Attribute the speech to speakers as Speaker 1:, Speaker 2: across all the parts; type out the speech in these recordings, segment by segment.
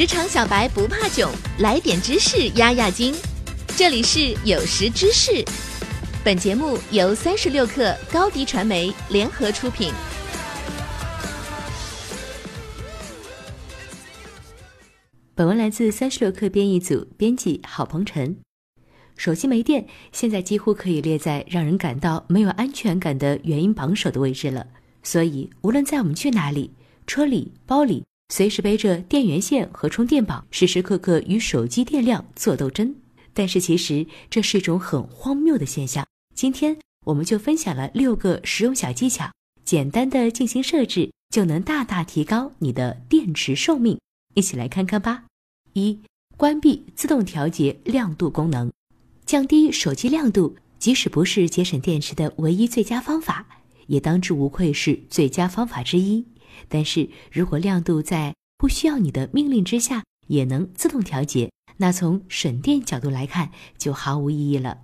Speaker 1: 职场小白不怕囧，来点知识压压惊。这里是有识知识，本节目由三十六克高低传媒联合出品。
Speaker 2: 本文来自三十六克编译组，编辑郝鹏程。手机没电，现在几乎可以列在让人感到没有安全感的原因榜首的位置了。所以，无论在我们去哪里，车里、包里，随时背着电源线和充电宝，时时刻刻与手机电量做斗争。但是，其实这是一种很荒谬的现象。今天，我们就分享了六个实用小技巧，简单的进行设置，就能大大提高你的电池寿命。一起来看看吧。一、关闭自动调节亮度功能，降低手机亮度，即使不是节省电池的唯一最佳方法，也当之无愧是最佳方法之一。但是如果亮度在不需要你的命令之下也能自动调节，那从省电角度来看就毫无意义了。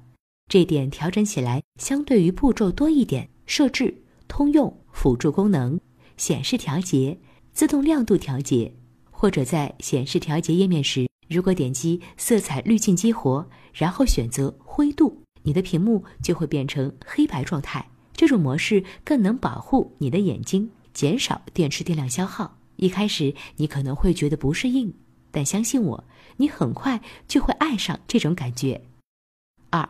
Speaker 2: 这点调整起来相对于步骤多一点，设置、通用、辅助功能、显示调节、自动亮度调节。或者在显示调节页面时，如果点击色彩滤镜激活，然后选择灰度，你的屏幕就会变成黑白状态。这种模式更能保护你的眼睛，减少电池电量消耗。一开始你可能会觉得不适应，但相信我，你很快就会爱上这种感觉。二，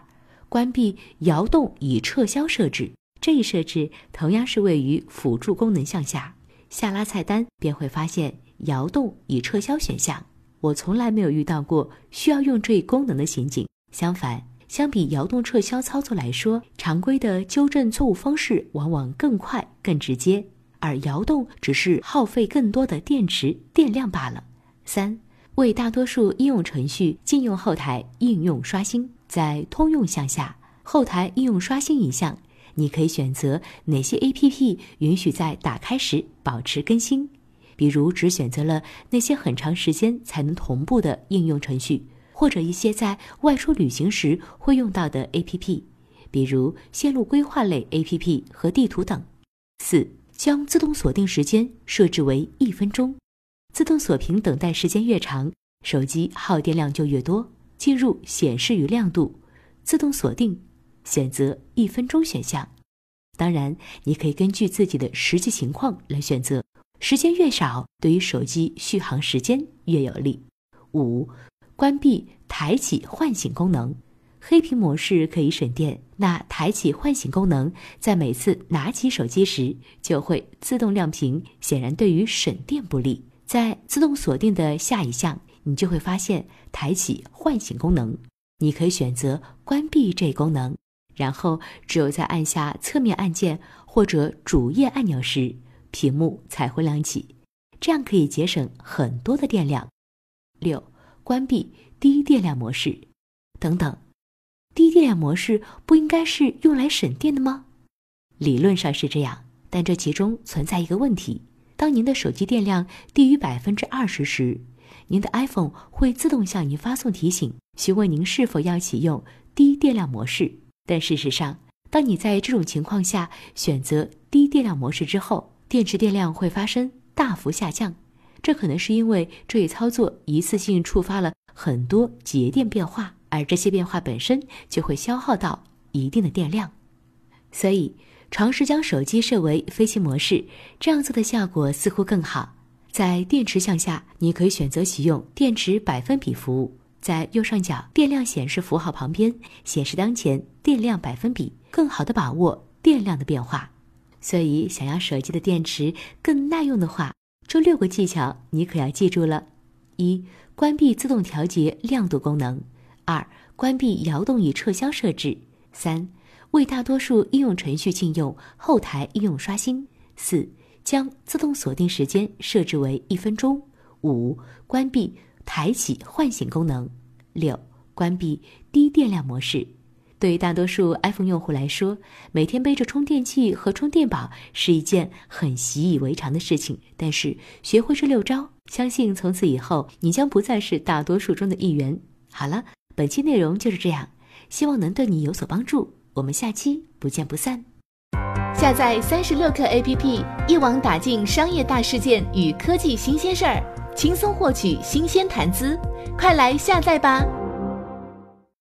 Speaker 2: 关闭摇动已撤销设置。这一设置同样是位于辅助功能项下，下拉菜单便会发现。摇动已撤销选项，我从来没有遇到过需要用这一功能的情景。相反，相比摇动撤销操作来说，常规的纠正错误方式往往更快、更直接，而摇动只是耗费更多的电池电量罢了。三、为大多数应用程序禁用后台应用刷新。在通用项下，后台应用刷新一项，你可以选择哪些 APP 允许在打开时保持更新。比如，只选择了那些很长时间才能同步的应用程序，或者一些在外出旅行时会用到的 APP，比如线路规划类 APP 和地图等。四、将自动锁定时间设置为一分钟，自动锁屏等待时间越长，手机耗电量就越多。进入显示与亮度，自动锁定，选择一分钟选项。当然，你可以根据自己的实际情况来选择。时间越少，对于手机续航时间越有利。五、关闭抬起唤醒功能。黑屏模式可以省电，那抬起唤醒功能在每次拿起手机时就会自动亮屏，显然对于省电不利。在自动锁定的下一项，你就会发现抬起唤醒功能，你可以选择关闭这一功能，然后只有在按下侧面按键或者主页按钮时。屏幕才会亮起，这样可以节省很多的电量。六、关闭低电量模式。等等，低电量模式不应该是用来省电的吗？理论上是这样，但这其中存在一个问题：当您的手机电量低于百分之二十时，您的 iPhone 会自动向您发送提醒，询问您是否要启用低电量模式。但事实上，当你在这种情况下选择低电量模式之后，电池电量会发生大幅下降，这可能是因为这一操作一次性触发了很多节电变化，而这些变化本身就会消耗到一定的电量。所以，尝试将手机设为飞行模式，这样做的效果似乎更好。在电池项下，你可以选择启用电池百分比服务，在右上角电量显示符号旁边显示当前电量百分比，更好的把握电量的变化。所以，想要手机的电池更耐用的话，这六个技巧你可要记住了：一、关闭自动调节亮度功能；二、关闭摇动与撤销设置；三、为大多数应用程序禁用后台应用刷新；四、将自动锁定时间设置为一分钟；五、关闭抬起唤醒功能；六、关闭低电量模式。对于大多数 iPhone 用户来说，每天背着充电器和充电宝是一件很习以为常的事情。但是，学会这六招，相信从此以后你将不再是大多数中的一员。好了，本期内容就是这样，希望能对你有所帮助。我们下期不见不散。
Speaker 1: 下载三十六课 APP，一网打尽商业大事件与科技新鲜事儿。轻松获取新鲜谈资，快来下载吧！